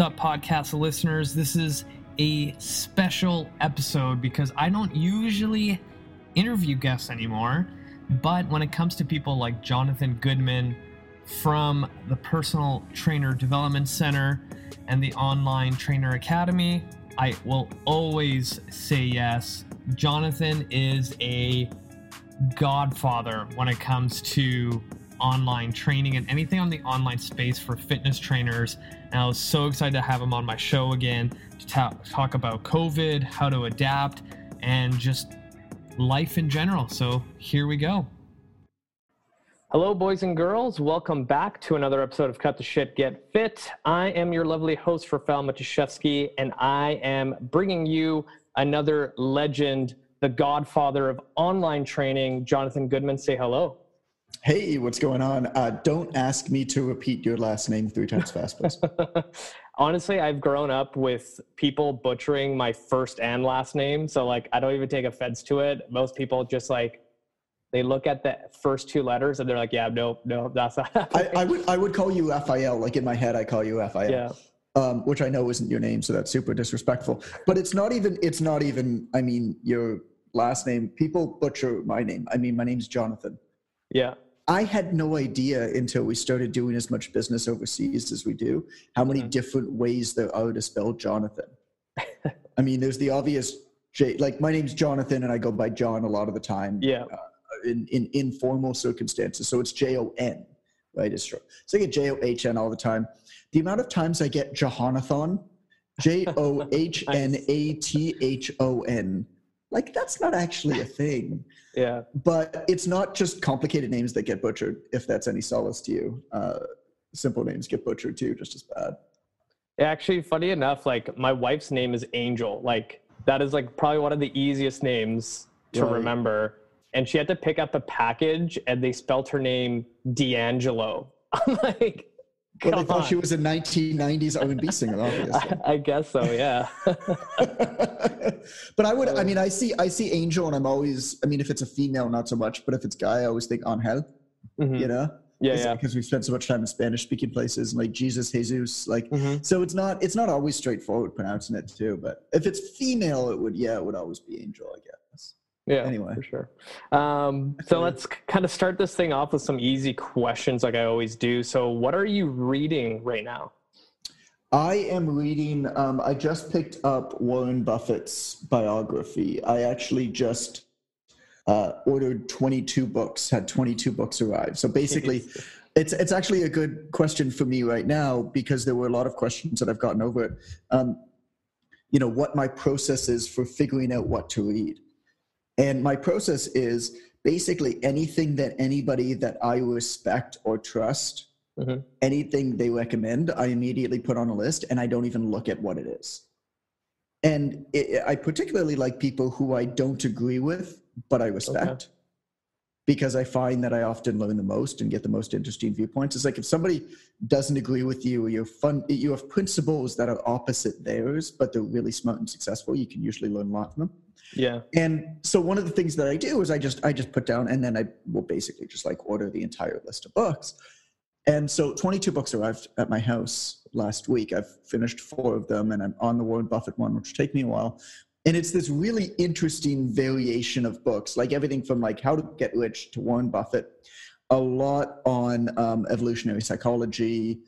Up, podcast listeners? This is a special episode because I don't usually interview guests anymore. But when it comes to people like Jonathan Goodman from the Personal Trainer Development Center and the Online Trainer Academy, I will always say yes. Jonathan is a godfather when it comes to online training and anything on the online space for fitness trainers. And I was so excited to have him on my show again to ta- talk about COVID, how to adapt, and just life in general. So here we go. Hello, boys and girls. Welcome back to another episode of Cut the Shit, Get Fit. I am your lovely host, Rafael Matuszewski, and I am bringing you another legend, the godfather of online training, Jonathan Goodman. Say hello. Hey, what's going on? Uh, don't ask me to repeat your last name three times fast, please. Honestly, I've grown up with people butchering my first and last name. So, like, I don't even take offense to it. Most people just like, they look at the first two letters and they're like, yeah, no, no, that's not. I, I, would, I would call you Raphael. Like in my head, I call you Raphael. Yeah. Um, which I know isn't your name, so that's super disrespectful. But it's not even. It's not even. I mean, your last name. People butcher my name. I mean, my name's Jonathan. Yeah. I had no idea until we started doing as much business overseas as we do how many mm-hmm. different ways there are to spell Jonathan. I mean, there's the obvious J, like my name's Jonathan and I go by John a lot of the time. Yeah. Uh, in, in informal circumstances. So it's J O N, right? It's. So I get J O H N all the time. The amount of times I get Johanathon, J O H N A T H O N like that's not actually a thing. yeah. But it's not just complicated names that get butchered, if that's any solace to you. Uh, simple names get butchered too, just as bad. Actually, funny enough, like my wife's name is Angel. Like that is like probably one of the easiest names to right. remember. And she had to pick up a package and they spelt her name D'Angelo. I'm like, well, they thought she was a 1990s R&B singer, obviously. I, I guess so, yeah. but I would, I mean, I see, I see Angel, and I'm always, I mean, if it's a female, not so much, but if it's guy, I always think Angel. Mm-hmm. You know, yeah, yeah. Because we spent so much time in Spanish-speaking places, and like Jesus, Jesus, like. Mm-hmm. So it's not, it's not always straightforward pronouncing it too. But if it's female, it would, yeah, it would always be Angel, I guess. Yeah, anyway, for sure. Um, so let's kind of start this thing off with some easy questions, like I always do. So, what are you reading right now? I am reading. Um, I just picked up Warren Buffett's biography. I actually just uh, ordered 22 books. Had 22 books arrive. So basically. It's, it's actually a good question for me right now because there were a lot of questions that I've gotten over it. Um, you know, what my process is for figuring out what to read and my process is basically anything that anybody that I respect or trust, mm-hmm. anything they recommend, I immediately put on a list and I don't even look at what it is. And it, I particularly like people who I don't agree with, but I respect. Okay. Because I find that I often learn the most and get the most interesting viewpoints. It's like if somebody doesn't agree with you, or you're fun, you have principles that are opposite theirs, but they're really smart and successful. You can usually learn a lot from them. Yeah. And so one of the things that I do is I just I just put down and then I will basically just like order the entire list of books. And so 22 books arrived at my house last week. I've finished four of them and I'm on the Warren Buffett one, which will take me a while. And it's this really interesting variation of books, like everything from like how to get rich to Warren Buffett, a lot on um, evolutionary psychology.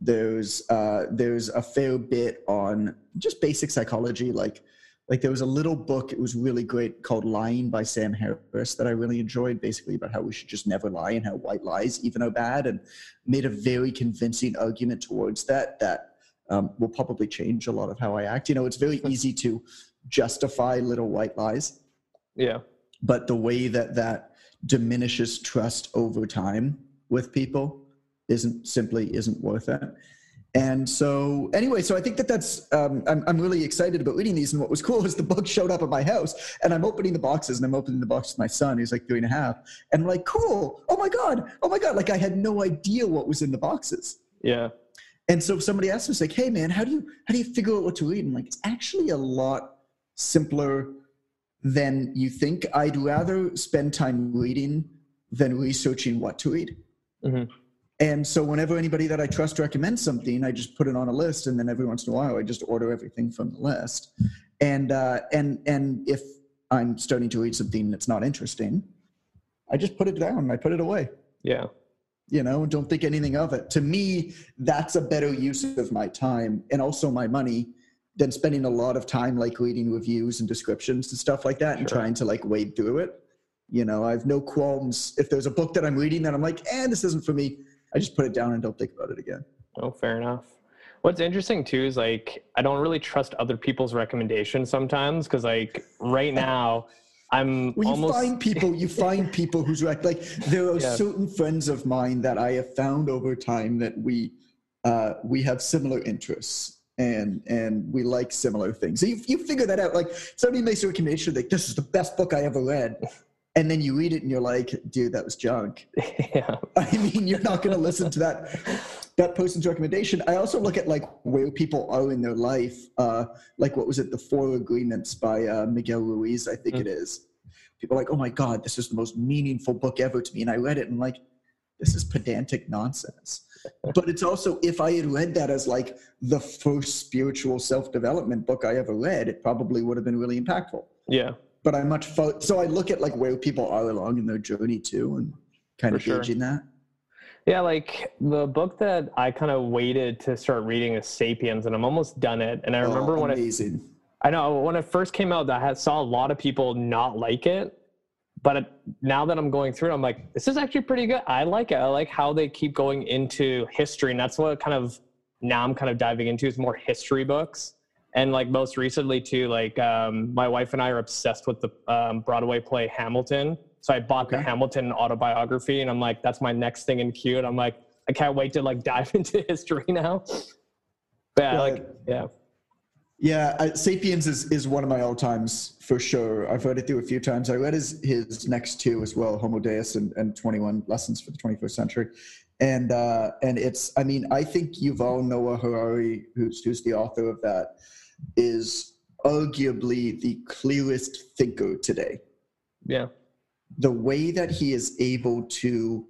There's uh, there's a fair bit on just basic psychology, like like there was a little book it was really great called lying by sam harris that i really enjoyed basically about how we should just never lie and how white lies even are bad and made a very convincing argument towards that that um, will probably change a lot of how i act. You know it's very easy to justify little white lies. Yeah. But the way that that diminishes trust over time with people isn't simply isn't worth it and so, anyway, so I think that that's, um, I'm, I'm really excited about reading these. And what was cool is the book showed up at my house and I'm opening the boxes and I'm opening the box with my son, who's like three and a half. And I'm like, cool. Oh my God. Oh my God. Like I had no idea what was in the boxes. Yeah. And so somebody asked me, like, hey man, how do you, how do you figure out what to read? And I'm like, it's actually a lot simpler than you think. I'd rather spend time reading than researching what to read. Mm-hmm And so whenever anybody that I trust recommends something, I just put it on a list, and then every once in a while, I just order everything from the list. And uh, and and if I'm starting to read something that's not interesting, I just put it down. I put it away. Yeah. You know, don't think anything of it. To me, that's a better use of my time and also my money than spending a lot of time like reading reviews and descriptions and stuff like that and trying to like wade through it. You know, I have no qualms if there's a book that I'm reading that I'm like, eh, this isn't for me. I just put it down and don't think about it again. Oh, fair enough. What's interesting too is like I don't really trust other people's recommendations sometimes because like right now I'm Well, you almost find people, you find people who's rec- like there are Yeah. certain friends of mine that I have found over time that we uh, we have similar interests and and we like similar things. So you you figure that out. Like somebody makes a recommendation, like this is the best book I ever read, and then you read it and you're like, dude, that was junk. yeah I mean, you're not going to listen to that that person's recommendation. I also look at like where people are in their life. Uh, like what was it, the Four Agreements by uh, Miguel Ruiz, I think Mm. it is. People are like, oh my god, this is the most meaningful book ever to me, and I read it and I'm like, this is pedantic nonsense. but it's also if I had read that as like the first spiritual self development book I ever read, it probably would have been really impactful yeah but I much fo- so I look at like where people are along in their journey too, and kind of sure. gauging that. yeah like the book that I kind of waited to start reading is Sapiens and I'm almost done it and I oh, remember oh, when it. I know when it first came out, I had, saw a lot of people not like it. But it, now that I'm going through it, I'm like, this is actually pretty good. I like it. I like how they keep going into history. And that's what kind of now I'm kind of diving into is more history books. And like most recently, too, like um, my wife and I are obsessed with the um, Broadway play Hamilton. So I bought the Hamilton autobiography and I'm like, that's my next thing in queue. And I'm like, I can't wait to like dive into history now. But yeah, like, yeah. Yeah, I, *Sapiens* is, is one of my all times for sure. I've read it through a few times. I read his his next two as well, *Homo Deus* and, and *21 Lessons for the 21st Century*, and uh, and it's. I mean, I think Yuval Noah Harari, who's who's the author of that, is arguably the clearest thinker today. Yeah. the way that he is able to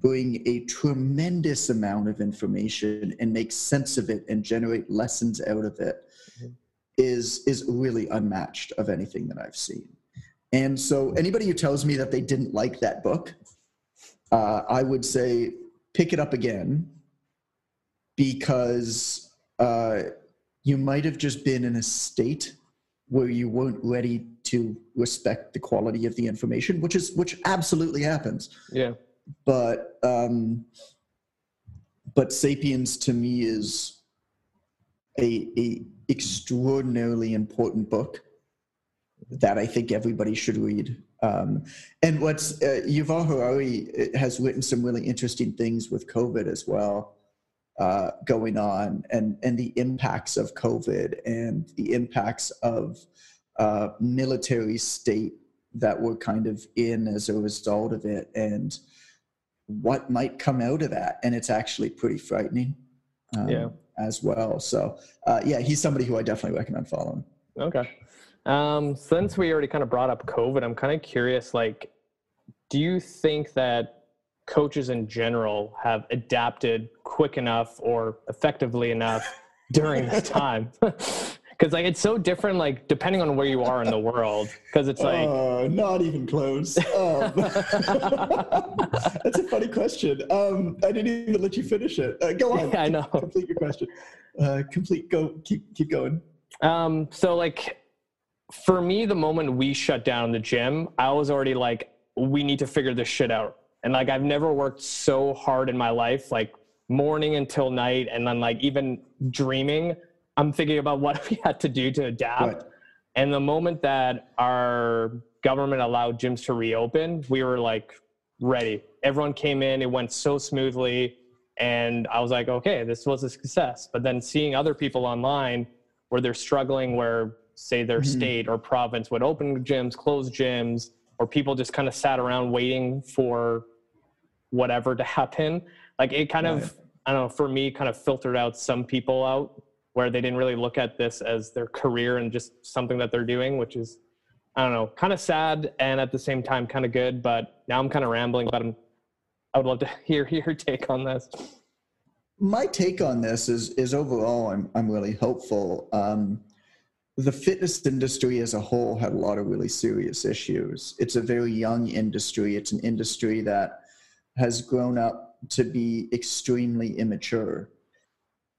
bring a tremendous amount of information and make sense of it and generate lessons out of it Mhm. is is really unmatched of anything that I've seen. And so anybody who tells me that they didn't like that book, uh, I would say pick it up again because uh, you might have just been in a state where you weren't ready to respect the quality of the information, which is which absolutely happens. Yeah. But um, but *Sapiens* to me is a, a extraordinarily important book that I think everybody should read. Um, and what's uh, Yuval Harari uh, has written some really interesting things with COVID as well uh, going on, and and the impacts of COVID and the impacts of uh, military state that we're kind of in as a result of it, and what might come out of that. And it's actually pretty frightening. Um, Yeah. As well. So, uh, yeah, he's somebody who I definitely recommend following. Okay. Um, since we already kind of brought up COVID, I'm kind of curious. Like, do you think that coaches in general have adapted quick enough or effectively enough during this time? Because like it's so different, like depending on where you are in the world. Because it's like, uh, not even close. Um, that's a funny question. Um, I didn't even let you finish it. Uh, go on. Yeah, I know. Complete your question. Uh, complete. Go. Keep. Keep going. Um, so like for me, the moment we shut down the gym, I was already like, we need to figure this shit out. And like I've never worked so hard in my life, like morning until night, and then like even dreaming, I'm thinking about what we had to do to adapt. Right. And the moment that our government allowed gyms to reopen, we were like ready. Everyone came in, it went so smoothly. And I was like, okay, this was a success. But then seeing other people online where they're struggling, where say their Mhm. state or province would open gyms, close gyms, or people just kind of sat around waiting for whatever to happen. Like it kind Right. of, I don't know, for me, kind of filtered out some people out where they didn't really look at this as their career and just something that they're doing, which is, I don't know, kind of sad and at the same time kind of good. But now I'm kind of rambling, but I'm I would love to hear your take on this. My take on this is is overall, I'm I'm really hopeful. Um, the fitness industry as a whole had a lot of really serious issues. It's a very young industry. It's an industry that has grown up to be extremely immature.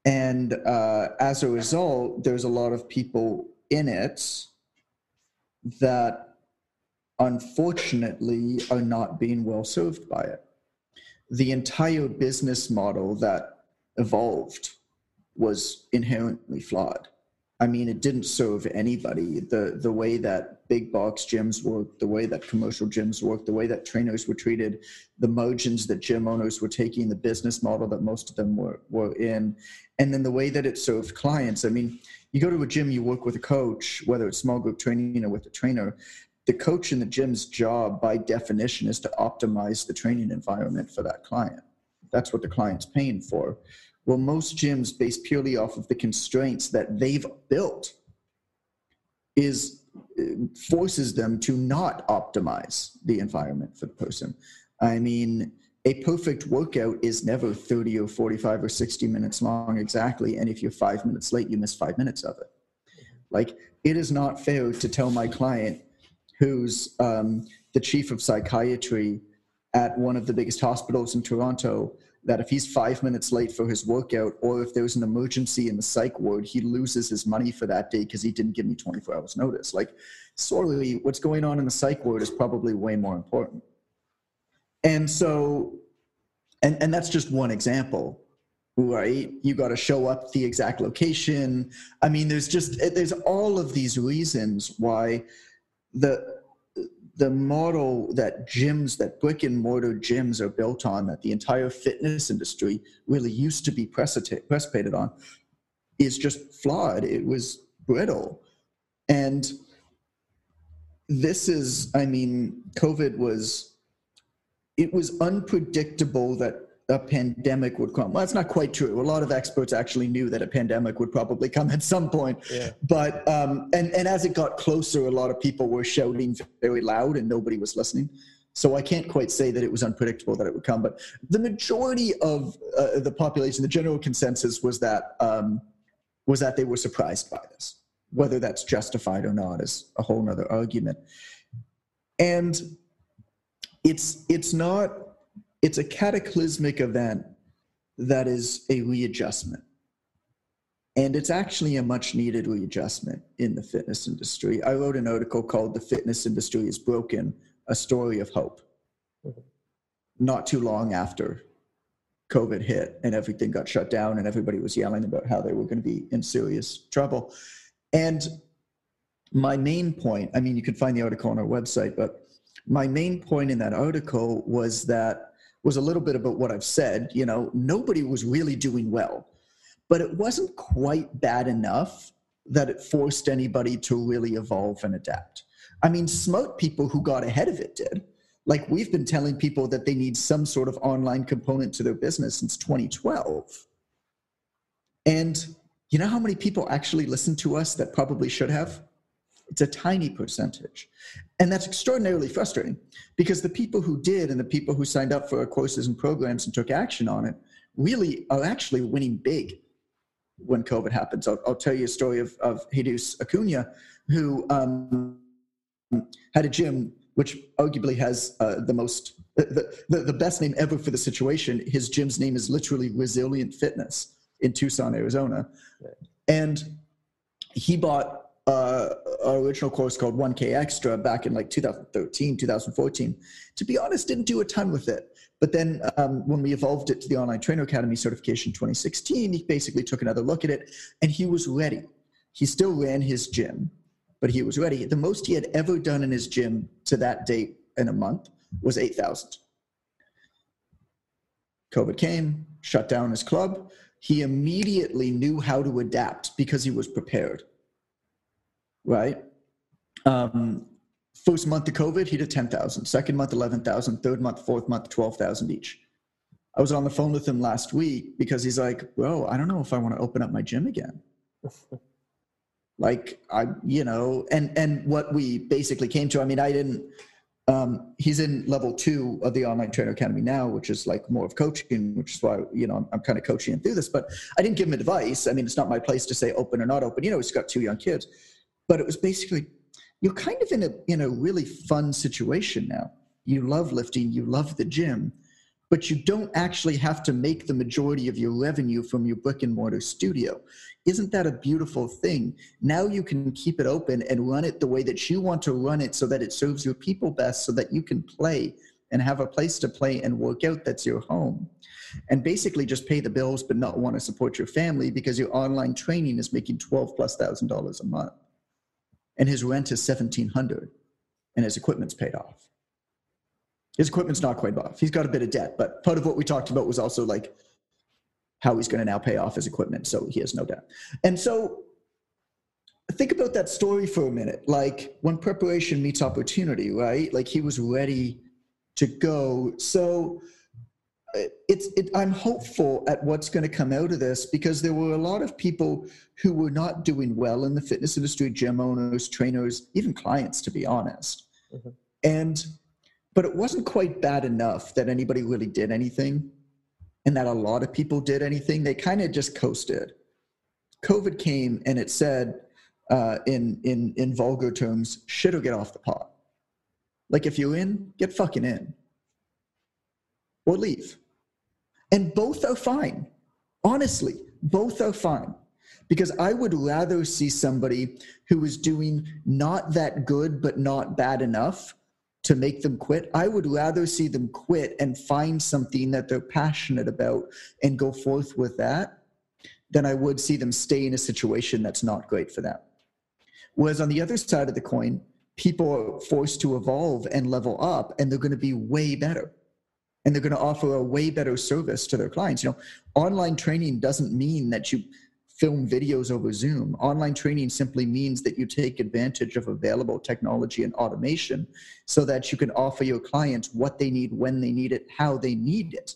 And uh, as a result, there's a lot of people in it that unfortunately are not being well served by it. The entire business model that evolved was inherently flawed. I mean, it didn't serve anybody. The the way that big box gyms work, the way that commercial gyms work, the way that trainers were treated, the margins that gym owners were taking, the business model that most of them were were in, and then the way that it served clients. I mean, you go to a gym, you work with a coach, whether it's small group training or with a trainer. The coach in the gym's job, by definition, is to optimize the training environment for that client. That's what the client's paying for. Well, most gyms, based purely off of the constraints that they've built, is uh, forces them to not optimize the environment for the person. I mean, a perfect workout is never 30 or 45 or 60 minutes long exactly. And if you're five minutes late, you miss five minutes of it. Like, it is not fair to tell my client who's um, the chief of psychiatry at one of the biggest hospitals in Toronto that if he's five minutes late for his workout or if there's an emergency in the psych ward, he loses his money for that day because he didn't give me 24 hours notice. Like, sorely, what's going on in the psych ward is probably way more important. And so, and, and that's just one example, right? You got to show up the exact location. I mean, there's just, there's all of these reasons why the, the model that gyms, that brick and mortar gyms are built on, that the entire fitness industry really used to be precipitated on, is just flawed. It was brittle. And this is, I mean, COVID was, it was unpredictable that a pandemic would come. Well, that's not quite true. A lot of experts actually knew that a pandemic would probably come at some point. Yeah. But um, and and as it got closer, a lot of people were shouting very loud, and nobody was listening. So I can't quite say that it was unpredictable that it would come. But the majority of uh, the population, the general consensus was that um, was that they were surprised by this. Whether that's justified or not is a whole other argument. And it's it's not it's a cataclysmic event that is a readjustment. And it's actually a much needed readjustment in the fitness industry. I wrote an article called The Fitness Industry is Broken A Story of Hope. Mm-hmm. Not too long after COVID hit and everything got shut down and everybody was yelling about how they were going to be in serious trouble. And my main point I mean, you can find the article on our website, but my main point in that article was that was a little bit about what I've said. You know, nobody was really doing well, but it wasn't quite bad enough that it forced anybody to really evolve and adapt. I mean, smart people who got ahead of it did. Like we've been telling people that they need some sort of online component to their business since 2012. And you know how many people actually listened to us that probably should have? It's a tiny percentage. And that's extraordinarily frustrating because the people who did and the people who signed up for our courses and programs and took action on it really are actually winning big when COVID happens. I'll, I'll tell you a story of, of Jesus Acuna, who um, had a gym which arguably has uh, the most the, the, the best name ever for the situation. His gym's name is literally Resilient Fitness in Tucson, Arizona. And he bought uh, original course called 1K Extra back in like 2013, 2014. To be honest, didn't do a ton with it. But then um, when we evolved it to the Online Trainer Academy certification 2016, he basically took another look at it and he was ready. He still ran his gym, but he was ready. The most he had ever done in his gym to that date in a month was 8,000. COVID came, shut down his club. He immediately knew how to adapt because he was prepared right? Um, first month of COVID, he did 10,000. Second month, 11,000. Third month, fourth month, 12,000 each. I was on the phone with him last week because he's like, bro, I don't know if I want to open up my gym again. like I, you know, and, and what we basically came to, I mean, I didn't, Um, he's in level two of the online trainer academy now, which is like more of coaching, which is why you know I'm, I'm kind of coaching him through this. But I didn't give him advice. I mean, it's not my place to say open or not open. You know, he's got two young kids, but it was basically you're kind of in a in a really fun situation now. You love lifting, you love the gym, but you don't actually have to make the majority of your revenue from your brick and mortar studio. Isn't that a beautiful thing? Now you can keep it open and run it the way that you want to run it so that it serves your people best so that you can play and have a place to play and work out that's your home. And basically just pay the bills but not want to support your family because your online training is making 12 plus thousand dollars a month. And his rent is 1700 and his equipment's paid off his equipment's not quite off. He's got a bit of debt, but part of what we talked about was also like how he's going to now pay off his equipment. So he has no debt. And so think about that story for a minute. Like when preparation meets opportunity, right? Like he was ready to go. So it's it, i'm hopeful at what's going to come out of this because there were a lot of people who were not doing well in the fitness industry gym owners trainers even clients to be honest mm-hmm. and but it wasn't quite bad enough that anybody really did anything and that a lot of people did anything. They kind of just coasted. COVID came and it said, uh, in, in, in vulgar terms, shit or get off the pot. Like if you're in, get fucking in or leave. And both are fine. Honestly, both are fine. Because I would rather see somebody who is doing not that good, but not bad enough to make them quit. I would rather see them quit and find something that they're passionate about and go forth with that than I would see them stay in a situation that's not great for them. Whereas on the other side of the coin, people are forced to evolve and level up and they're going to be way better. And they're going to offer a way better service to their clients. You know, online training doesn't mean that you film videos over Zoom. Online training simply means that you take advantage of available technology and automation so that you can offer your clients what they need, when they need it, how they need it.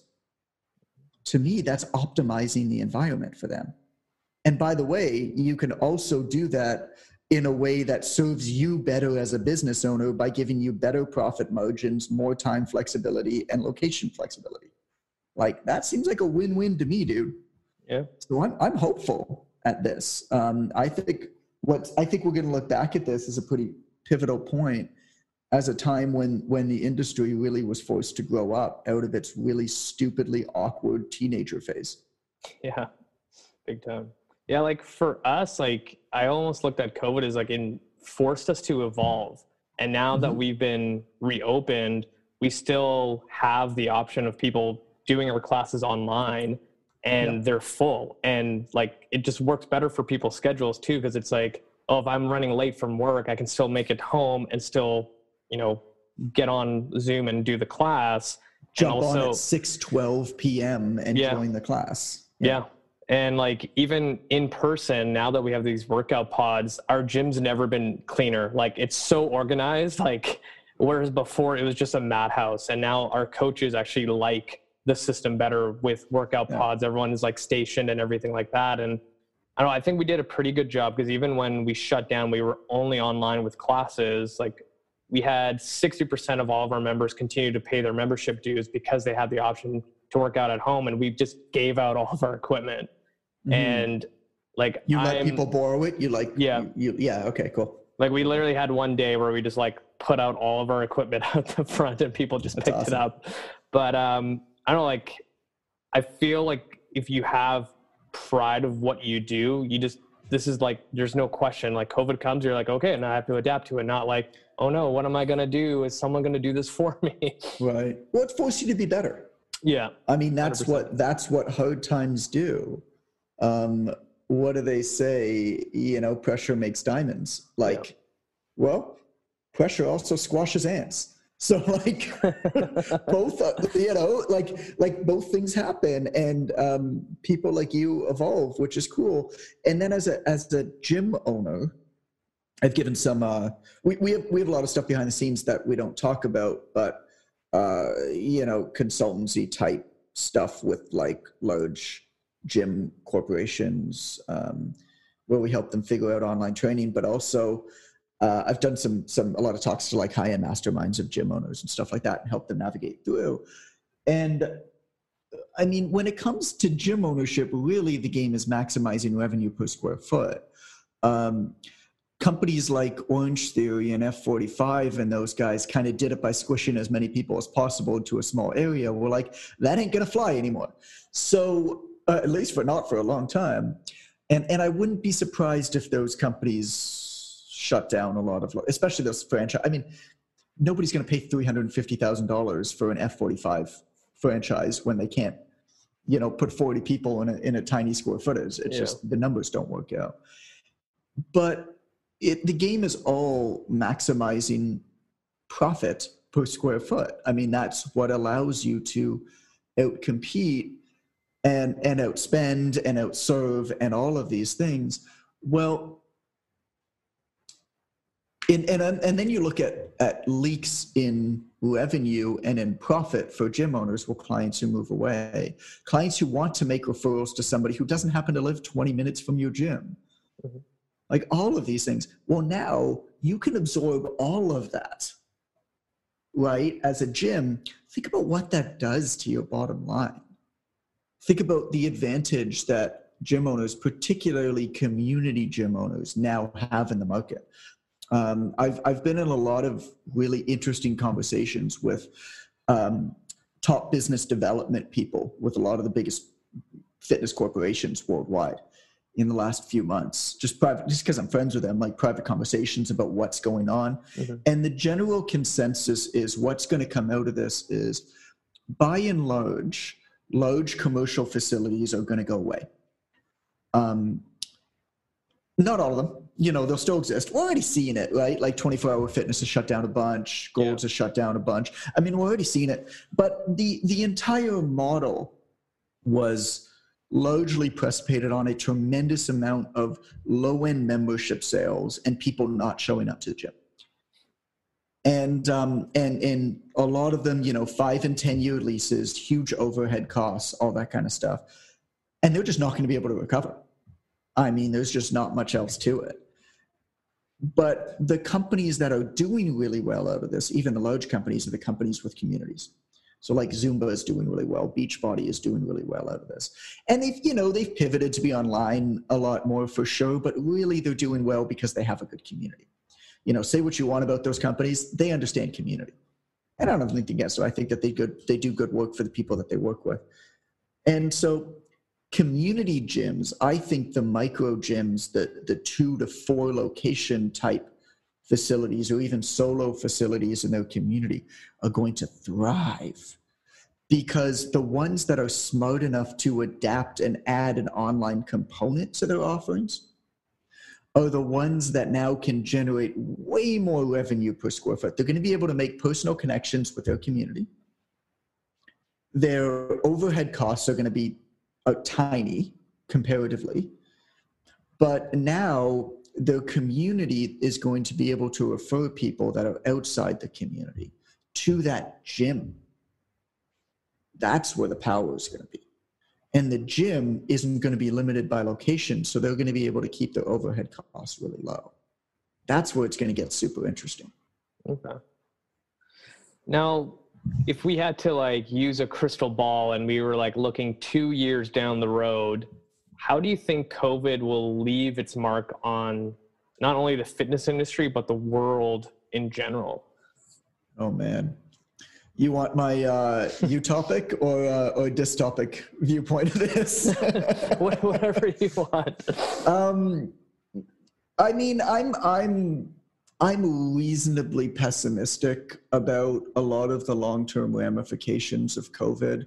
To me, that's optimizing the environment for them. And by the way, you can also do that in a way that serves you better as a business owner by giving you better profit margins, more time flexibility, and location flexibility. Like that seems like a win win to me, dude. Yeah. So I'm I'm hopeful at this. Um, I think what I think we're going to look back at this as a pretty pivotal point as a time when when the industry really was forced to grow up out of its really stupidly awkward teenager phase. Yeah, big time. Yeah, like for us, like I almost looked at COVID as like in forced us to evolve. And now mm-hmm. that we've been reopened, we still have the option of people doing our classes online and yeah. they're full and like it just works better for people's schedules too because it's like oh if i'm running late from work i can still make it home and still you know get on zoom and do the class jump also, on at 6 12 p.m and yeah. join the class yeah. yeah and like even in person now that we have these workout pods our gym's never been cleaner like it's so organized like whereas before it was just a madhouse and now our coaches actually like the system better with workout yeah. pods. Everyone is like stationed and everything like that. And I don't know, I think we did a pretty good job because even when we shut down, we were only online with classes. Like we had 60% of all of our members continue to pay their membership dues because they had the option to work out at home. And we just gave out all of our equipment. Mm-hmm. And like you let I'm, people borrow it. You like, yeah, you, you, yeah. Okay, cool. Like we literally had one day where we just like put out all of our equipment out the front and people just That's picked awesome. it up. But um, I don't know, like I feel like if you have pride of what you do, you just this is like there's no question. Like COVID comes, you're like, okay, now I have to adapt to it. Not like, oh no, what am I gonna do? Is someone gonna do this for me? Right. Well, it forces you to be better. Yeah. I mean, that's 100%. what that's what hard times do. Um, what do they say? You know, pressure makes diamonds. Like, yeah. well, pressure also squashes ants. So like both, uh, you know, like like both things happen, and um, people like you evolve, which is cool. And then as a as a gym owner, I've given some. Uh, we we have we have a lot of stuff behind the scenes that we don't talk about, but uh, you know, consultancy type stuff with like large gym corporations, um, where we help them figure out online training, but also uh, I've done some some a lot of talks to like high end masterminds of gym owners and stuff like that, and help them navigate through. And I mean, when it comes to gym ownership, really the game is maximizing revenue per square foot. Um, companies like Orange Theory and F45 and those guys kind of did it by squishing as many people as possible into a small area. We're like, that ain't gonna fly anymore. So uh, at least for not for a long time. And and I wouldn't be surprised if those companies shut down a lot of, especially those franchise. I mean, nobody's going to pay three hundred and fifty thousand dollars for an F forty five franchise when they can't, you know, put forty people in a in a tiny square footage. It's yeah. just the numbers don't work out. But it, the game is all maximizing profit per square foot. I mean, that's what allows you to outcompete and and outspend and outserve and all of these things. Well in, and and then you look at at leaks in revenue and in profit for gym owners well clients who move away. Clients who want to make referrals to somebody who doesn't happen to live 20 minutes from your gym. Mm-hmm. like all of these things. Well now you can absorb all of that right as a gym. Think about what that does to your bottom line think about the advantage that gym owners, particularly community gym owners, now have in the market. Um, I've I've been in a lot of really interesting conversations with um, top business development people with a lot of the biggest fitness corporations worldwide in the last few months just private just because i'm friends with them like private conversations about what's going on mm-hmm. and the general consensus is what's going to come out of this is by and large large commercial facilities are going to go away. Um, not all of them. You know, they'll still exist. We're already seeing it, right? Like 24 hour fitness has shut down a bunch, Gold's yeah. has shut down a bunch. I mean, we're already seeing it. But the the entire model was largely precipitated on a tremendous amount of low end membership sales and people not showing up to the gym and um, and and a lot of them, you know, five and ten year leases, huge overhead costs, all that kind of stuff, and they're just not going to be able to recover. I mean, there's just not much else to it. But the companies that are doing really well out of this, even the large companies, are the companies with communities. So like Zumba is doing really well, Beachbody is doing really well out of this. And they've, you know, they've pivoted to be online a lot more for sure, but really they're doing well because they have a good community you know, say what you want about those companies, they understand community. And I don't have anything against it. I think that they good they do good work for the people that they work with. And so community gyms, I think the micro gyms, the the two to four location type facilities or even solo facilities in their community are going to thrive because the ones that are smart enough to adapt and add an online component to their offerings are the ones that now can generate way more revenue per square foot. They're going to be able to make personal connections with their community. Their overhead costs are going to be uh, tiny comparatively. But now their community is going to be able to refer people that are outside the community to that gym. That's where the power is going to be and the gym isn't going to be limited by location so they're going to be able to keep their overhead costs really low. That's where it's going to get super interesting. Okay. Now if we had to like use a crystal ball and we were like looking two years down the road how do you think covid will leave its mark on not only the fitness industry but the world in general? Oh man you want my uh, utopic or uh, or dystopic viewpoint of this? Whatever you want. Um, I mean, I'm I'm I'm reasonably pessimistic about a lot of the long-term ramifications of COVID,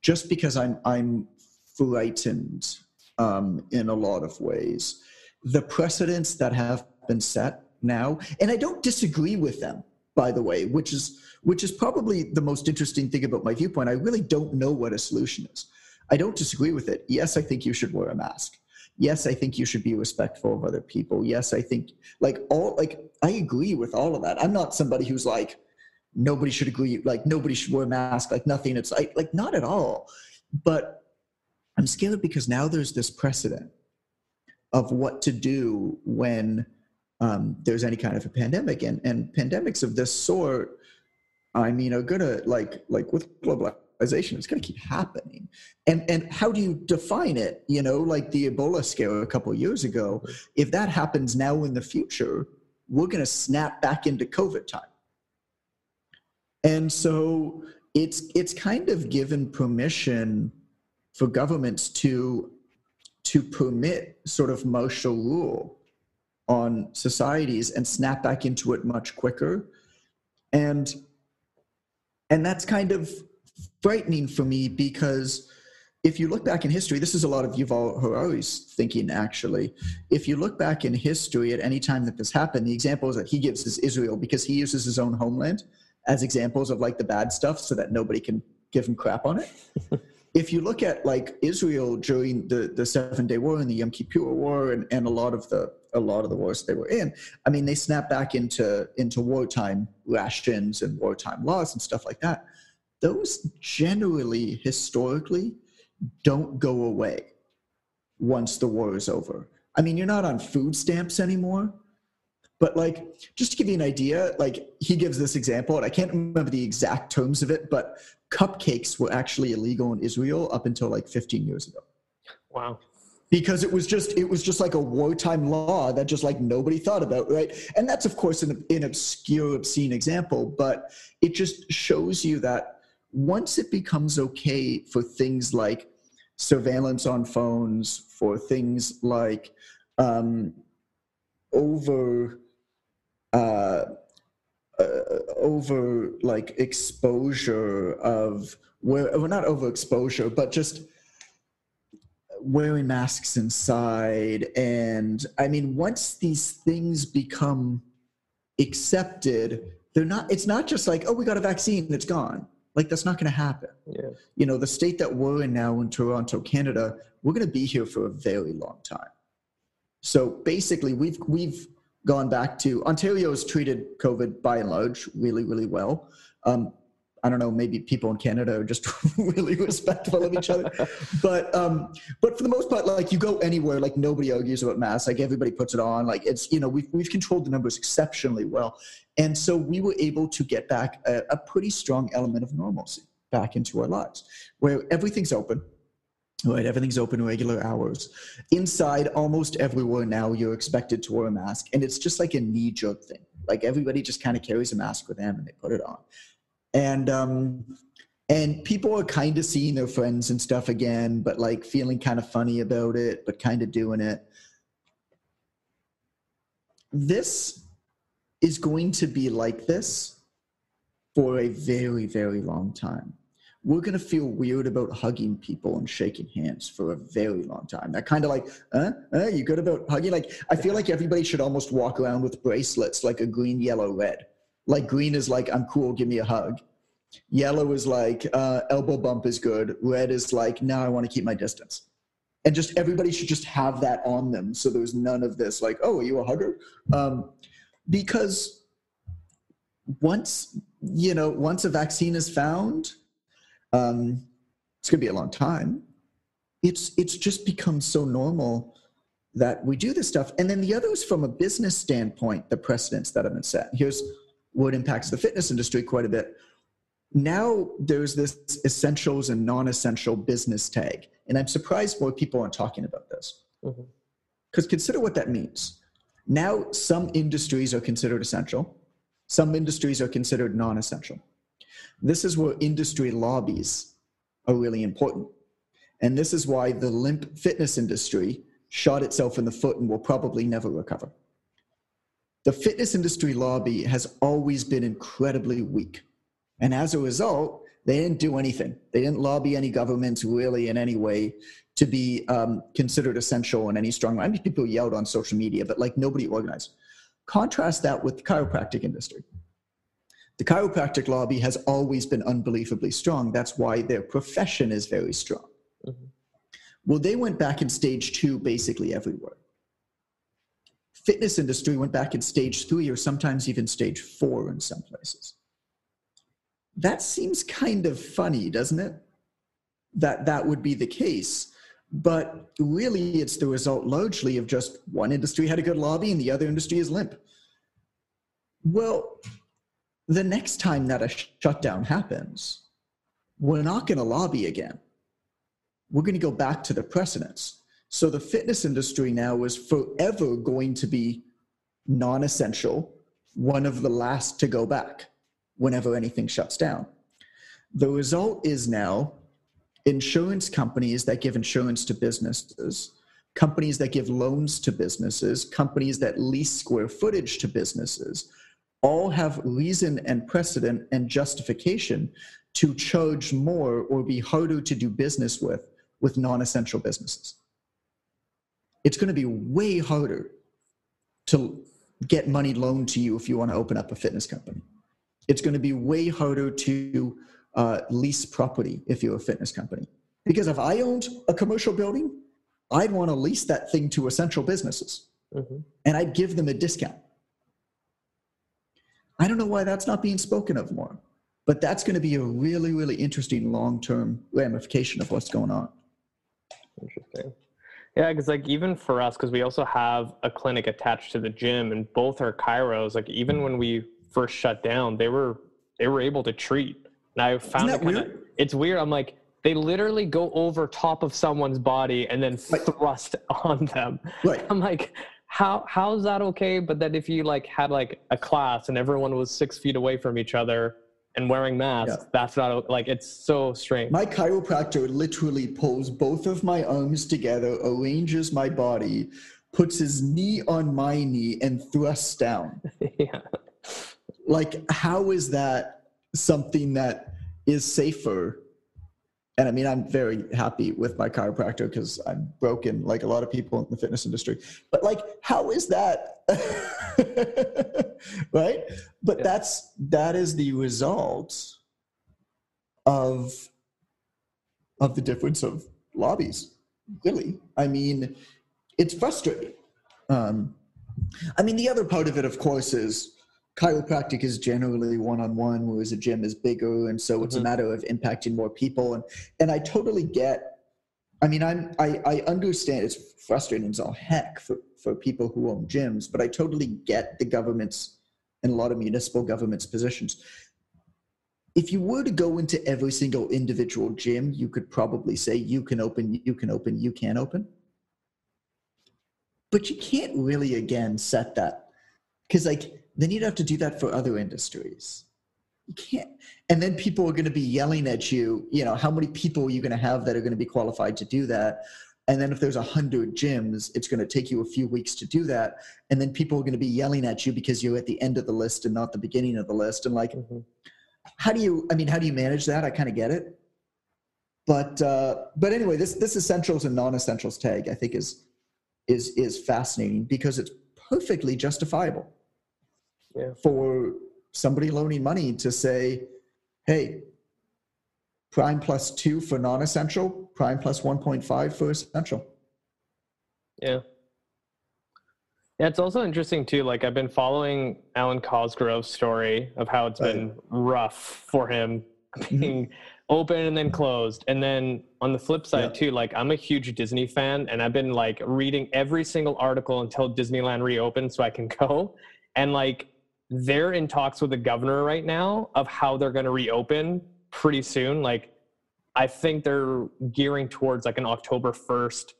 just because I'm I'm frightened um, in a lot of ways. The precedents that have been set now, and I don't disagree with them, by the way, which is which is probably the most interesting thing about my viewpoint. I really don't know what a solution is. I don't disagree with it. Yes, I think you should wear a mask. Yes, I think you should be respectful of other people. Yes, I think like all like I agree with all of that. I'm not somebody who's like nobody should agree like nobody should wear a mask like nothing it's like like not at all. But I'm scared because now there's this precedent of what to do when um, there's any kind of a pandemic. And, and pandemics of this sort, I mean, are gonna like like with globalization, it's gonna keep happening. And and how do you define it? You know, like the Ebola scare a couple years ago. If that happens now in the future, we're gonna snap back into COVID time. And so it's it's kind of given permission for governments to to permit sort of martial rule on societies and snap back into it much quicker. And and that's kind of frightening for me because if you look back in history this is a lot of yuval harari's thinking actually. If you look back in history at any time that this happened the examples that he gives is israel because he uses his own homeland as examples of like the bad stuff so that nobody can give him crap on it. If you look at like Israel during the, the Seven Day War and the Yom Kippur War and, and a lot of the a lot of the wars they were in, I mean they snapped back into into wartime rations and wartime laws and stuff like that. Those generally historically don't go away once the war is over. I mean, you're not on food stamps anymore, but like, just to give you an idea, like he gives this example, and I can't remember the exact terms of it, but cupcakes were actually illegal in Israel up until like 15 years ago. Wow. Because it was just it was just like a wartime law that just like nobody thought about, right? And that's of course an, an obscure, obscene example, but it just shows you that once it becomes okay for things like surveillance on phones, for things like um, over uh, uh, over like exposure of where well not overexposure but just wearing masks inside and i mean once these things become accepted they're not it's not just like oh we got a vaccine it's gone like that's not going to happen Yeah. you know the state that we're in now in toronto canada we're going to be here for a very long time so basically we've we've gone back to Ontario has treated COVID by and large really, really well. Um, I don't know, maybe people in Canada are just really respectful of each other. But um, but for the most part, like you go anywhere, like nobody argues about masks. Like everybody puts it on. Like it's you know we've we've controlled the numbers exceptionally well, and so we were able to get back a, a pretty strong element of normalcy back into our lives, where everything's open Right, everything's open regular hours. Inside, almost everywhere now, you're expected to wear a mask, and it's just like a knee-jerk thing. Like everybody just kind of carries a mask with them, and they put it on. And um, and people are kind of seeing their friends and stuff again, but like feeling kind of funny about it, but kind of doing it. This is going to be like this for a very, very long time we're going to feel weird about hugging people and shaking hands for a very long time. That kind of like, uh, uh, you good about hugging? Like, I feel like everybody should almost walk around with bracelets like a green, yellow, red. Like, green is like, I'm cool, give me a hug. Yellow is like, uh, elbow bump is good. Red is like, now I want to keep my distance. And just everybody should just have that on them. So there's none of this, like, oh, are you a hugger? Um, because once, you know, once a vaccine is found, um, it's going to be a long time. It's it's just become so normal that we do this stuff. And then the other is from a business standpoint, the precedents that have been set. Here's what impacts the fitness industry quite a bit. Now there's this essentials and non-essential business tag, and I'm surprised more people aren't talking about this. Because mm-hmm. consider what that means. Now some industries are considered essential, some industries are considered non-essential. This is where industry lobbies are really important. And this is why the limp fitness industry shot itself in the foot and will probably never recover. The fitness industry lobby has always been incredibly weak. And as a result, they didn't do anything. They didn't lobby any governments really in any way to be um, considered essential in any strong way. I mean, people yelled on social media, but like nobody organized. Contrast that with the chiropractic industry. The chiropractic lobby has always been unbelievably strong. That's why their profession is very strong. Mm-hmm. Well, they went back in stage two basically everywhere. Fitness industry went back in stage three or sometimes even stage four in some places. That seems kind of funny, doesn't it? That that would be the case. but really it's the result largely of just one industry had a good lobby and the other industry is limp. Well, the next time that a shutdown happens, we're not going to lobby again. We're going to go back to the precedents. So the fitness industry now is forever going to be non essential, one of the last to go back whenever anything shuts down. The result is now insurance companies that give insurance to businesses, companies that give loans to businesses, companies that lease square footage to businesses, all have reason and precedent and justification to charge more or be harder to do business with with non-essential businesses. It's going to be way harder to get money loaned to you if you want to open up a fitness company. It's going to be way harder to uh, lease property if you're a fitness company. Because if I owned a commercial building, I'd want to lease that thing to essential businesses mm-hmm. and I'd give them a discount. I don't know why that's not being spoken of more, but that's going to be a really, really interesting long term ramification of what's going on. Interesting. Yeah, because like even for us, because we also have a clinic attached to the gym, and both are chiros. Like even when we first shut down, they were they were able to treat and I found it kind of it's weird. I'm like, they literally go over top of someone's body and then right. thrust on them. Right. I'm like, how how's that okay? But then if you like had like a class and everyone was six feet away from each other and wearing masks, yeah. that's not like it's so strange. My chiropractor literally pulls both of my arms together, arranges my body, puts his knee on my knee, and thrusts down. yeah. Like, how is that something that is safer and I mean, I'm very happy with my chiropractor because I'm broken, like a lot of people in the fitness industry. But like, how is that? right? But yeah. that's that is the result of of the difference of lobbies. Really, I mean, it's frustrating. Um, I mean, the other part of it, of course, is chiropractic is generally one-on-one whereas a gym is bigger and so it's mm-hmm. a matter of impacting more people. And and i totally get i mean i'm i, I understand it's frustrating as all heck for, for people who own gyms but i totally get the government's and a lot of municipal governments positions. If you were to go into every single individual gym you could probably say you can open you can open you can open. But you can't really again set that because like then you'd have to do that for other industries. You can't. And then people are going to be yelling at you, you know, how many people are you going to have that are going to be qualified to do that? And then if there's a hundred gyms, it's going to take you a few weeks to do that. And then people are going to be yelling at you because you're at the end of the list and not the beginning of the list. And like, mm-hmm. how do you, I mean, how do you manage that? I kind of get it. But, uh, but anyway, this, this essentials and non-essentials tag, I think is, is, is fascinating because it's perfectly justifiable yeah. for somebody loaning money to say, hey, prime plus two for non essential, prime plus 1.5 for essential. Yeah. Yeah, it's also interesting too. Like I've been following Alwyn Cosgrove's story of how it's been rough for him mm-hmm. being open and then closed. And then on the flip side yeah. too, like I'm a huge Disney fan and I've been like reading every single article until Disneyland reopens so I can go. And like they're in talks with the governor right now of how they're going to reopen pretty soon. Like, I think they're gearing towards like an October 1st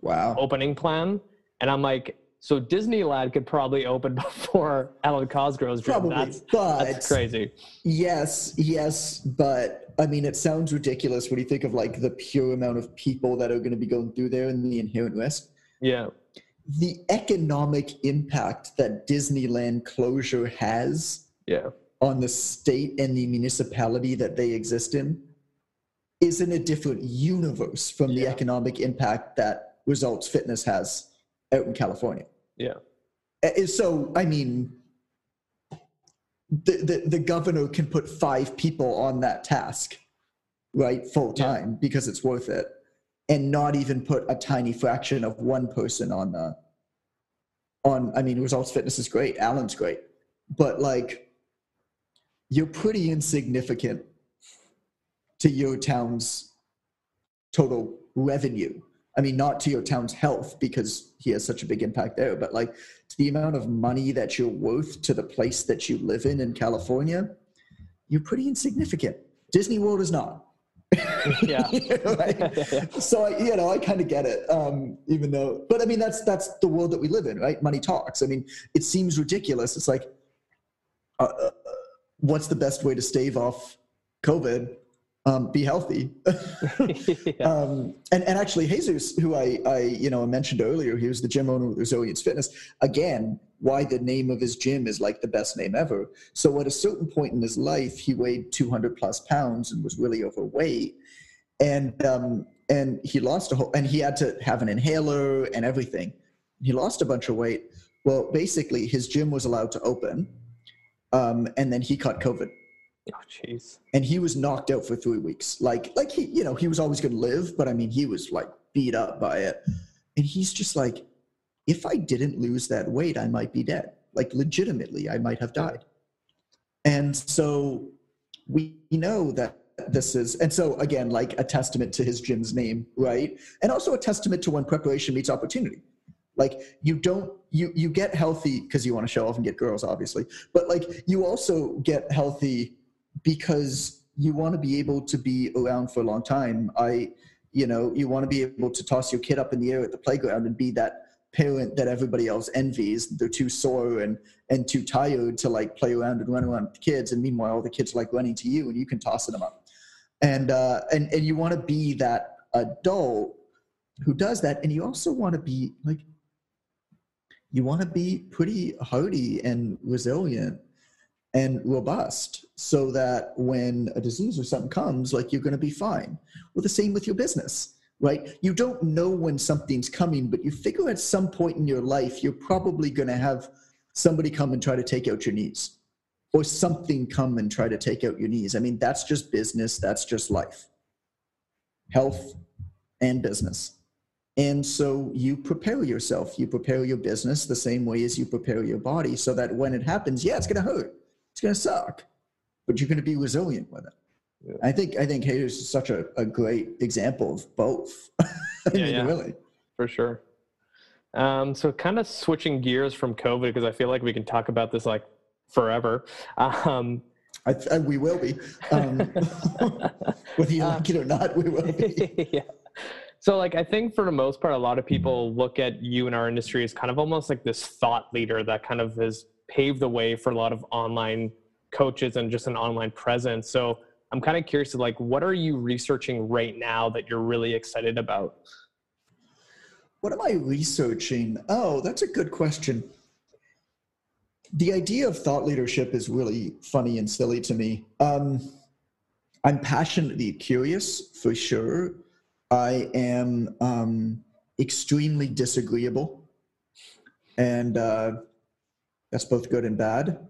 wow opening plan. And I'm like, so Disneyland could probably open before Alwyn Cosgrove's dream. Probably, that's, but that's crazy. Yes, yes, but I mean, it sounds ridiculous when you think of like the pure amount of people that are going to be going through there and the inherent risk. Yeah the economic impact that Disneyland closure has yeah. on the state and the municipality that they exist in is in a different universe from yeah. the economic impact that Results Fitness has out in California. Yeah. So, I mean, the, the, the governor can put five people on that task, right, full time yeah. because it's worth it and not even put a tiny fraction of one person on the on i mean results fitness is great alwyn's great but like you're pretty insignificant to your town's total revenue I mean, not to your town's health because he has such a big impact there, but like to the amount of money that you're worth to the place that you live in in California, you're pretty insignificant. Disney World is not. Yeah. right? So I, you know, I kind of get it. Um, even though, but I mean, that's that's the world that we live in, right? Money talks. I mean, it seems ridiculous. It's like, uh, uh, what's the best way to stave off COVID? Um, be healthy. yeah. um, and, and actually, Jesus, who I, I you know mentioned earlier, he was the gym owner of Resilience Fitness. Again, why the name of his gym is like the best name ever. So at a certain point in his life, he weighed 200 plus pounds and was really overweight, and um, and he lost a whole, and he had to have an inhaler and everything. He lost a bunch of weight. Well, basically, his gym was allowed to open, um, and then he caught COVID oh, jeez. and he was knocked out for three weeks. Like, like he, you know, he was always going to live, but I mean, he was like beat up by it. And he's just like, if I didn't lose that weight, I might be dead. Like, legitimately, I might have died. And so we know that this is, and so again, like a testament to his gym's name, right? And also a testament to when preparation meets opportunity. Like you don't you you get healthy because you want to show off and get girls, obviously, but like you also get healthy because you want to be able to be around for a long time. I, you know, you want to be able to toss your kid up in the air at the playground and be that parent that everybody else envies. They're too sore and and too tired to like play around and run around with the kids, and meanwhile, the kids like running to you, and you can toss them up. And uh, and and you want to be that adult who does that, and you also want to be like you want to be pretty hardy and resilient and robust so that when a disease or something comes like you're going to be fine well the same with your business right? You don't know when something's coming but you figure at some point in your life you're probably going to have somebody come and try to take out your knees or something come and try to take out your knees. I mean that's just business that's just life. Health and business. And so you prepare yourself you prepare your business the same way as you prepare your body so that when it happens yeah it's going to hurt it's going to suck, but you're going to be resilient with it. Yeah. I think I think Haters is such a, a great example of both. I Yeah, mean, yeah. really. for sure. Um, so kind of switching gears from COVID because I feel like we can talk about this like forever. Um, I, I, we will be, um, whether you Uh, like it or not. We will be. yeah. So like I think for the most part, a lot of people look at you in our industry as kind of almost like this thought leader that kind of has paved the way for a lot of online coaches and just an online presence. So I'm kind of curious like what are you researching right now that you're really excited about? What am I researching? Oh, that's a good question. The idea of thought leadership is really funny and silly to me. Um, I'm passionately curious for sure. I am um, extremely disagreeable, and uh, that's both good and bad.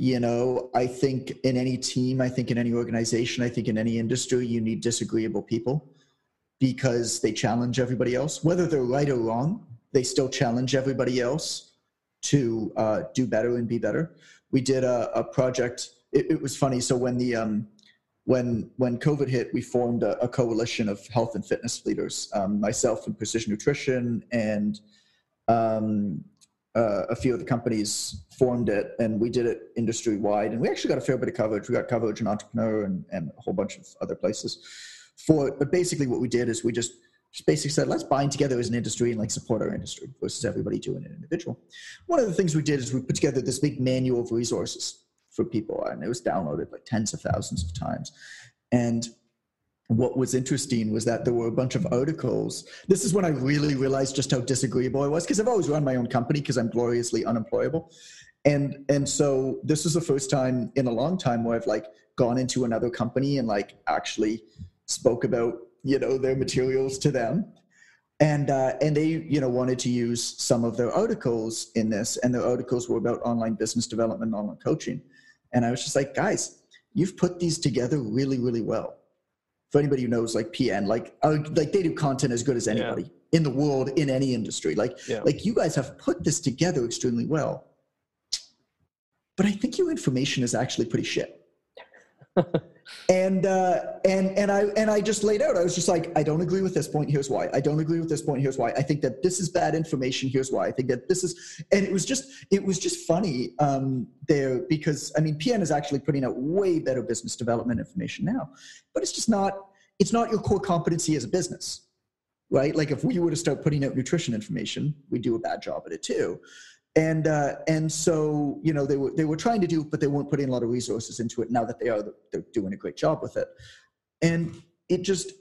You know, I think in any team, I think in any organization, I think in any industry, you need disagreeable people because they challenge everybody else, whether they're right or wrong. They still challenge everybody else to uh, do better and be better. We did a, a project. It, it was funny. So when the um, when when COVID hit, we formed a, a coalition of health and fitness leaders. Um, myself and Precision Nutrition and um, uh, a few of the companies formed it, and we did it industry wide. And we actually got a fair bit of coverage. We got coverage in Entrepreneur and, and a whole bunch of other places for it. But basically, what we did is we just just basically said, let's bind together as an industry and like support our industry versus everybody doing it individual. One of the things we did is we put together this big manual of resources for people, and it was downloaded like tens of thousands of times. And what was interesting was that there were a bunch of articles. This is when I really realized just how disagreeable I was because I've always run my own company because I'm gloriously unemployable. And and so this is the first time in a long time where I've like gone into another company and like actually spoke about you know their materials to them and uh, and they you know wanted to use some of their articles in this and their articles were about online business development online coaching and i was just like guys you've put these together really really well for anybody who knows like pn like uh, like they do content as good as anybody in the world in any industry. Like Yeah. like you guys have put this together extremely well. But i think your information is actually pretty shit and uh, and and I and I just laid out. I was just like, I don't agree with this point. Here's why. I don't agree with this point. Here's why. I think that this is bad information. Here's why. I think that this is. And it was just it was just funny um, there because I mean, PN is actually putting out way better business development information now, but it's just not. It's not your core competency as a business, right? Like if we were to start putting out nutrition information, we'd do a bad job at it too and uh, and so you know they were they were trying to do, but they weren't putting a lot of resources into it. Now that they are, they're doing a great job with it, and it just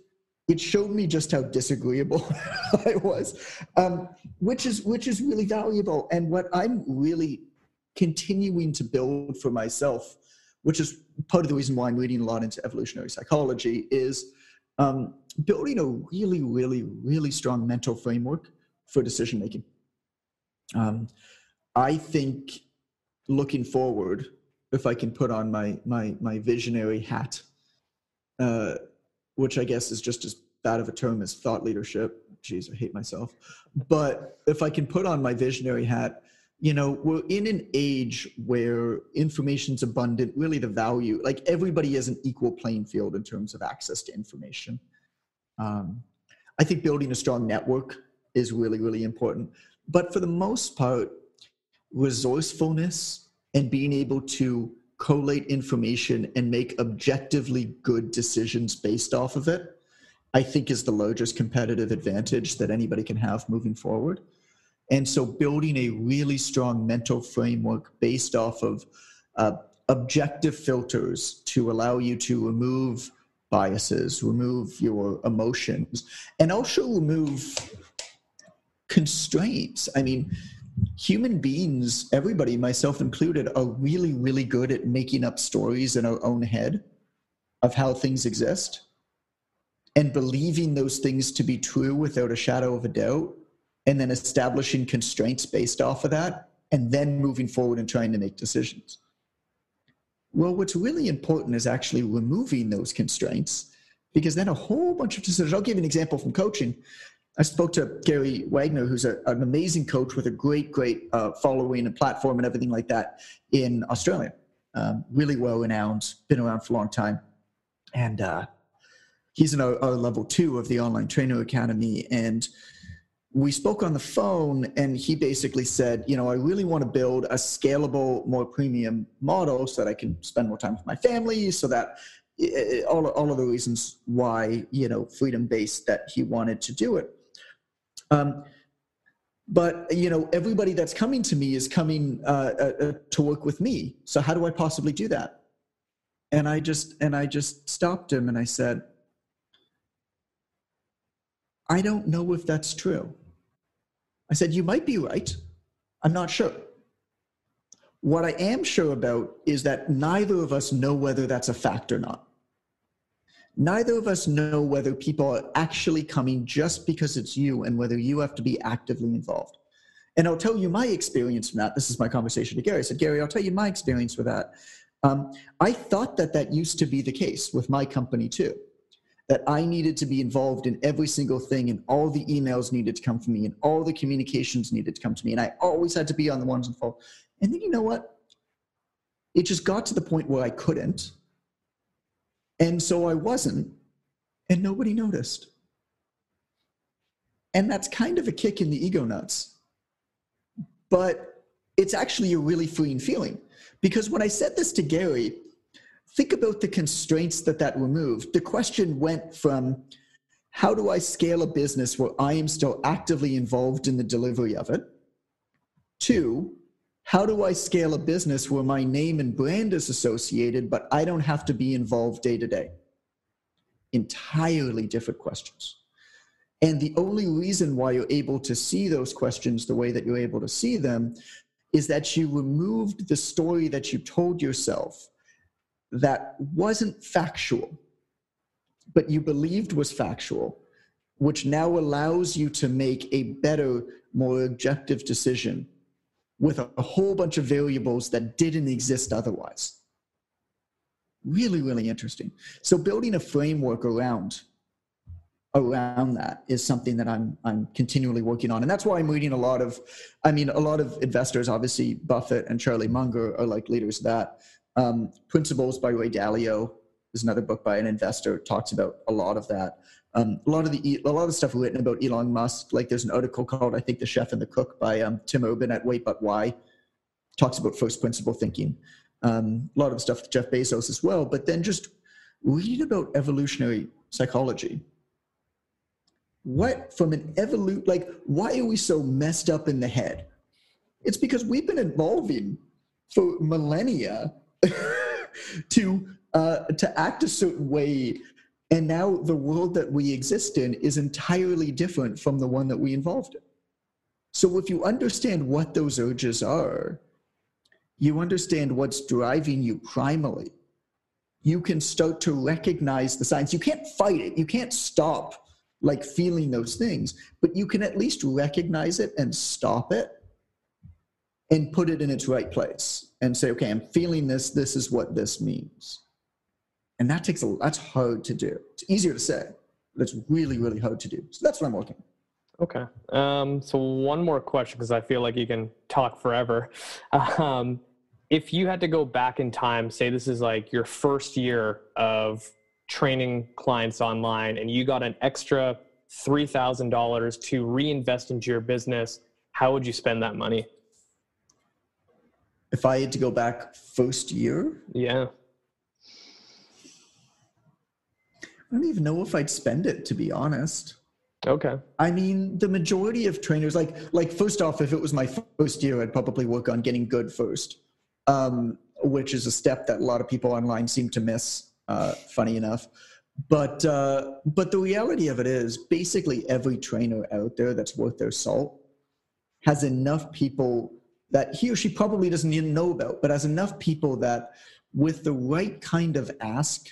it showed me just how disagreeable I was, um, which is which is really valuable. And what I'm really continuing to build for myself, which is part of the reason why I'm reading a lot into evolutionary psychology, is um, building a really, really, really strong mental framework for decision making. Um, I think looking forward, if I can put on my my my visionary hat, uh, which I guess is just as bad of a term as thought leadership. Jeez, I hate myself. But if I can put on my visionary hat, you know, we're in an age where information's abundant. Really, the value, like everybody has an equal playing field in terms of access to information. Um, I think building a strong network is really, really important. But for the most part, resourcefulness and being able to collate information and make objectively good decisions based off of it, I think is the largest competitive advantage that anybody can have moving forward. And so, building a really strong mental framework based off of uh, objective filters to allow you to remove biases, remove your emotions, and also remove constraints. I mean, human beings, everybody, myself included, are really, really good at making up stories in our own head of how things exist and believing those things to be true without a shadow of a doubt, and then establishing constraints based off of that, and then moving forward and trying to make decisions. Well, what's really important is actually removing those constraints because then a whole bunch of decisions. I'll give you an example from coaching. I spoke to Gary Wagner, who's a, an amazing coach with a great, great uh, following and platform and everything like that in Australia. Um, really well renowned, been around for a long time. And uh, he's in our, our, level two of the Online Trainer Academy. And we spoke on the phone, and he basically said, You know, I really want to build a scalable, more premium model so that I can spend more time with my family, so that all, all of the reasons why, you know, freedom based that he wanted to do it um, but you know, everybody that's coming to me is coming uh, uh, uh, to work with me. So how do I possibly do that? And I just and I just stopped him and I said, I don't know if that's true. I said, You might be right. I'm not sure. What I am sure about is that neither of us know whether that's a fact or not neither of us know whether people are actually coming just because it's you and whether you have to be actively involved. And I'll tell you my experience from that. This is my conversation to Gary. I said, Gary, I'll tell you my experience with that. Um, I thought that that used to be the case with my company too, that I needed to be involved in every single thing and all the emails needed to come from me and all the communications needed to come to me. And I always had to be on the ones involved. And then you know what? It just got to the point where I couldn't and so I wasn't, and nobody noticed. And that's kind of a kick in the ego nuts. But it's actually a really freeing feeling because when I said this to Gary, think about the constraints that that removed. The question went from how do I scale a business where I am still actively involved in the delivery of it to how do I scale a business where my name and brand is associated, but I don't have to be involved day to day? Entirely different questions. And the only reason why you're able to see those questions the way that you're able to see them is that you removed the story that you told yourself that wasn't factual, but you believed was factual, which now allows you to make a better, more objective decision with a, whole bunch of variables that didn't exist otherwise. Really, really interesting. So building a framework around around that is something that I'm I'm continually working on, and that's why I'm reading a lot of. I mean, a lot of investors, obviously Buffett and Charlie Munger, are like leaders of that. Um, Principles by Ray Dalio is another book by an investor. Talks about a lot of that. Um, a lot of the a lot of stuff written about Elon Musk. Like there's an article called I think The Chef and the Cook by um, Tim Urban at Wait But Why. Talks about first principle thinking. Um, a lot of stuff with Jeff Bezos as well. But then just read about evolutionary psychology. What from an evolute like why are we so messed up in the head? It's because we've been evolving for millennia to uh, to act a certain way and now the world that we exist in is entirely different from the one that we involved in so if you understand what those urges are you understand what's driving you primally you can start to recognize the signs you can't fight it you can't stop like feeling those things but you can at least recognize it and stop it and put it in its right place and say, okay, I'm feeling this. This is what this means. And that takes a, that's hard to do. It's easier to say, but it's really, really hard to do. So that's what I'm working. Okay. Um, so one more question, because I feel like you can talk forever. Um, if you had to go back in time, say this is like your first year of training clients online, and you got an extra $3,000 to reinvest into your business, how would you spend that money? if I had to go back first year, yeah. I don't even know if I'd spend it to be honest. Okay. I mean, the majority of trainers, like, like first off, if it was my first year, I'd probably work on getting good first, um, which is a step that a lot of people online seem to miss. Uh, funny enough, but uh, but the reality of it is, basically every trainer out there that's worth their salt has enough people that he or she probably doesn't even know about, but has enough people that with the right kind of ask,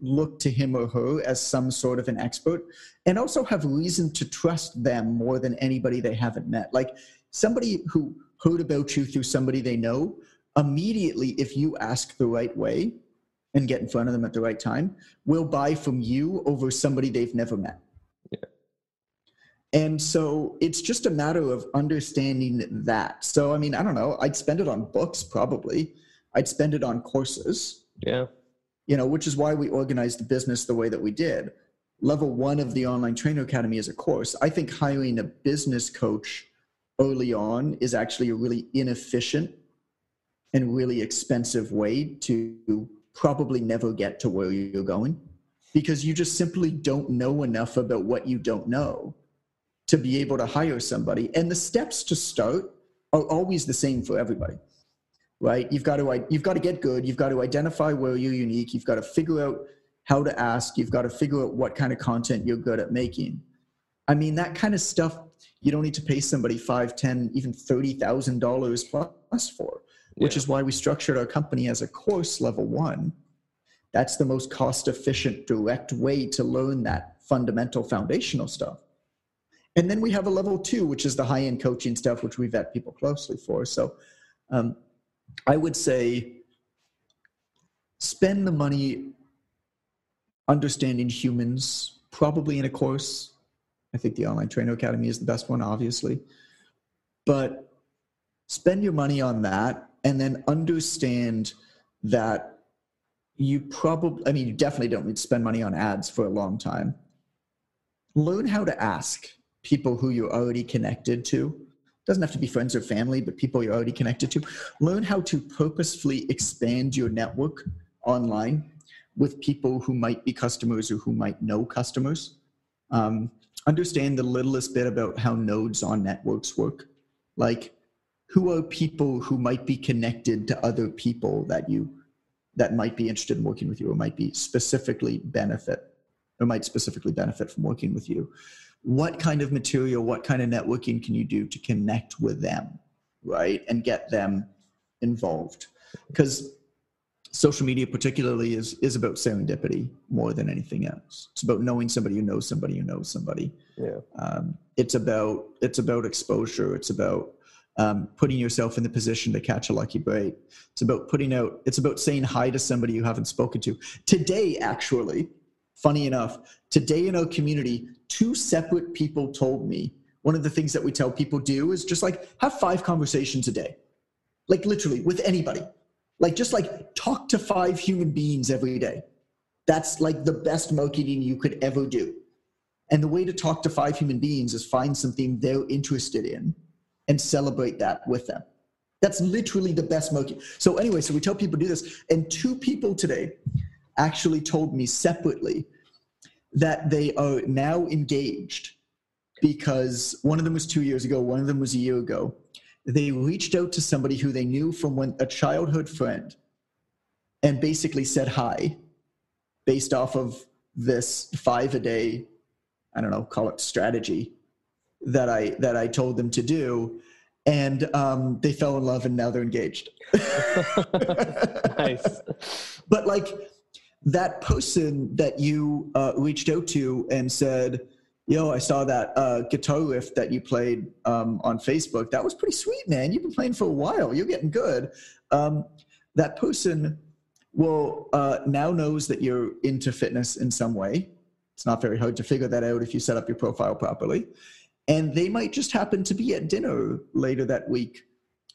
look to him or her as some sort of an expert and also have reason to trust them more than anybody they haven't met. Like somebody who heard about you through somebody they know, immediately, if you ask the right way and get in front of them at the right time, will buy from you over somebody they've never met. Yeah. And so it's just a matter of understanding that. So, I mean, I don't know, I'd spend it on books probably, I'd spend it on courses. Yeah. You know, which is why we organized the business the way that we did. Level one of the Online Trainer Academy is a course. I think hiring a business coach early on is actually a really inefficient and really expensive way to probably never get to where you're going because you just simply don't know enough about what you don't know to be able to hire somebody. And the steps to start are always the same for everybody, right? You've got to you've got to get good. You've got to identify where you're unique. You've got to figure out how to ask. You've got to figure out what kind of content you're good at making. I mean, that kind of stuff you don't need to pay somebody five, ten, even thirty thousand dollars plus for, which yeah. is why we structured our company as a course level one. That's the most cost efficient, direct way to learn that fundamental foundational stuff. And then we have a level two, which is the high end coaching stuff, which we vet people closely for. So um, I would say spend the money understanding humans, probably in a course. I think the Online Trainer Academy is the best one, obviously. But spend your money on that and then understand that you probably, I mean, you definitely don't need to spend money on ads for a long time. Learn how to ask people who you're already connected to doesn't have to be friends or family but people you're already connected to. Learn how to purposefully expand your network online with people who might be customers or who might know customers. Um, understand the littlest bit about how nodes on networks work. Like who are people who might be connected to other people that you that might be interested in working with you or might be specifically benefit or might specifically benefit from working with you what kind of material, what kind of networking can you do to connect with them, right? And get them involved. Because social media particularly is is about serendipity more than anything else. It's about knowing somebody who knows somebody who knows somebody. Yeah. Um, it's about it's about exposure. It's about um, putting yourself in the position to catch a lucky break. It's about putting out. It's about saying hi to somebody you haven't spoken to today. Actually, funny enough, today in our community, two separate people told me one of the things that we tell people do is just like have five conversations a day, like literally with anybody. Like just like talk to five human beings every day. That's like the best marketing you could ever do. And the way to talk to five human beings is find something they're interested in and celebrate that with them. That's literally the best marketing. So anyway, so we tell people do this, and two people today actually told me separately that they are now engaged because one of them was two years ago, one of them was a year ago. They reached out to somebody who they knew from when a childhood friend and basically said hi based off of this five a day, I don't know, call it strategy that I that I told them to do. And um, they fell in love and now they're engaged. nice. But like that person that you uh, reached out to and said, yo, I saw that uh, guitar riff that you played um, on Facebook. That was pretty sweet, man. You've been playing for a while. You're getting good. Um, that person will uh, now knows that you're into fitness in some way. It's not very hard to figure that out if you set up your profile properly. And they might just happen to be at dinner later that week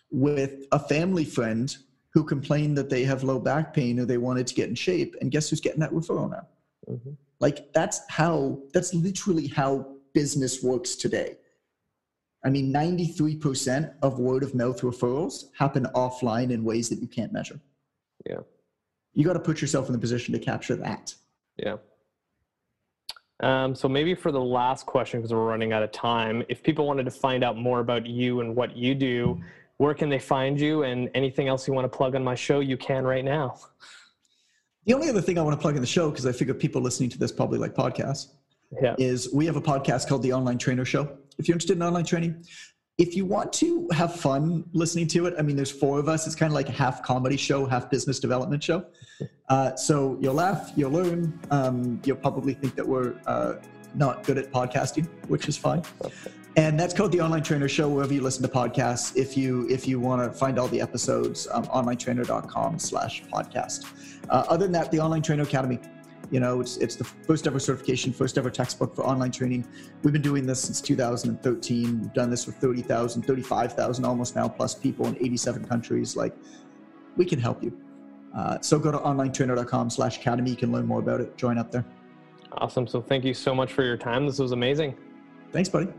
with a family friend who complained that they have low back pain or they wanted to get in shape. And guess who's getting that referral now? Mm-hmm. Like that's how, that's literally how business works today. I mean, 93% of word of mouth referrals happen offline in ways that you can't measure. Yeah. You got to put yourself in the position to capture that. Yeah. Um, so maybe for the last question, because we're running out of time, if people wanted to find out more about you and what you do, where can they find you? And anything else you want to plug on my show, you can right now. The only other thing I want to plug in the show, because I figure people listening to this probably like podcasts, yeah. is we have a podcast called The Online Trainer Show. If you're interested in online training, if you want to have fun listening to it, I mean, there's four of us. It's kind of like a half comedy show, half business development show. Uh, so you'll laugh, you'll learn. Um, you'll probably think that we're uh, not good at podcasting, which is fine. And that's called the Online Trainer Show. Wherever you listen to podcasts, if you if you want to find all the episodes, um, onlinetrainer.com/slash podcast. Uh, other than that, the Online Trainer Academy. You know, it's it's the first ever certification, first ever textbook for online training. We've been doing this since 2013. We've done this with 30,000, 35,000 almost now plus people in 87 countries. Like, we can help you. Uh, so go to onlinetrainer.com slash academy You can learn more about it. Join up there. Awesome. So thank you so much for your time. This was amazing. Thanks, buddy.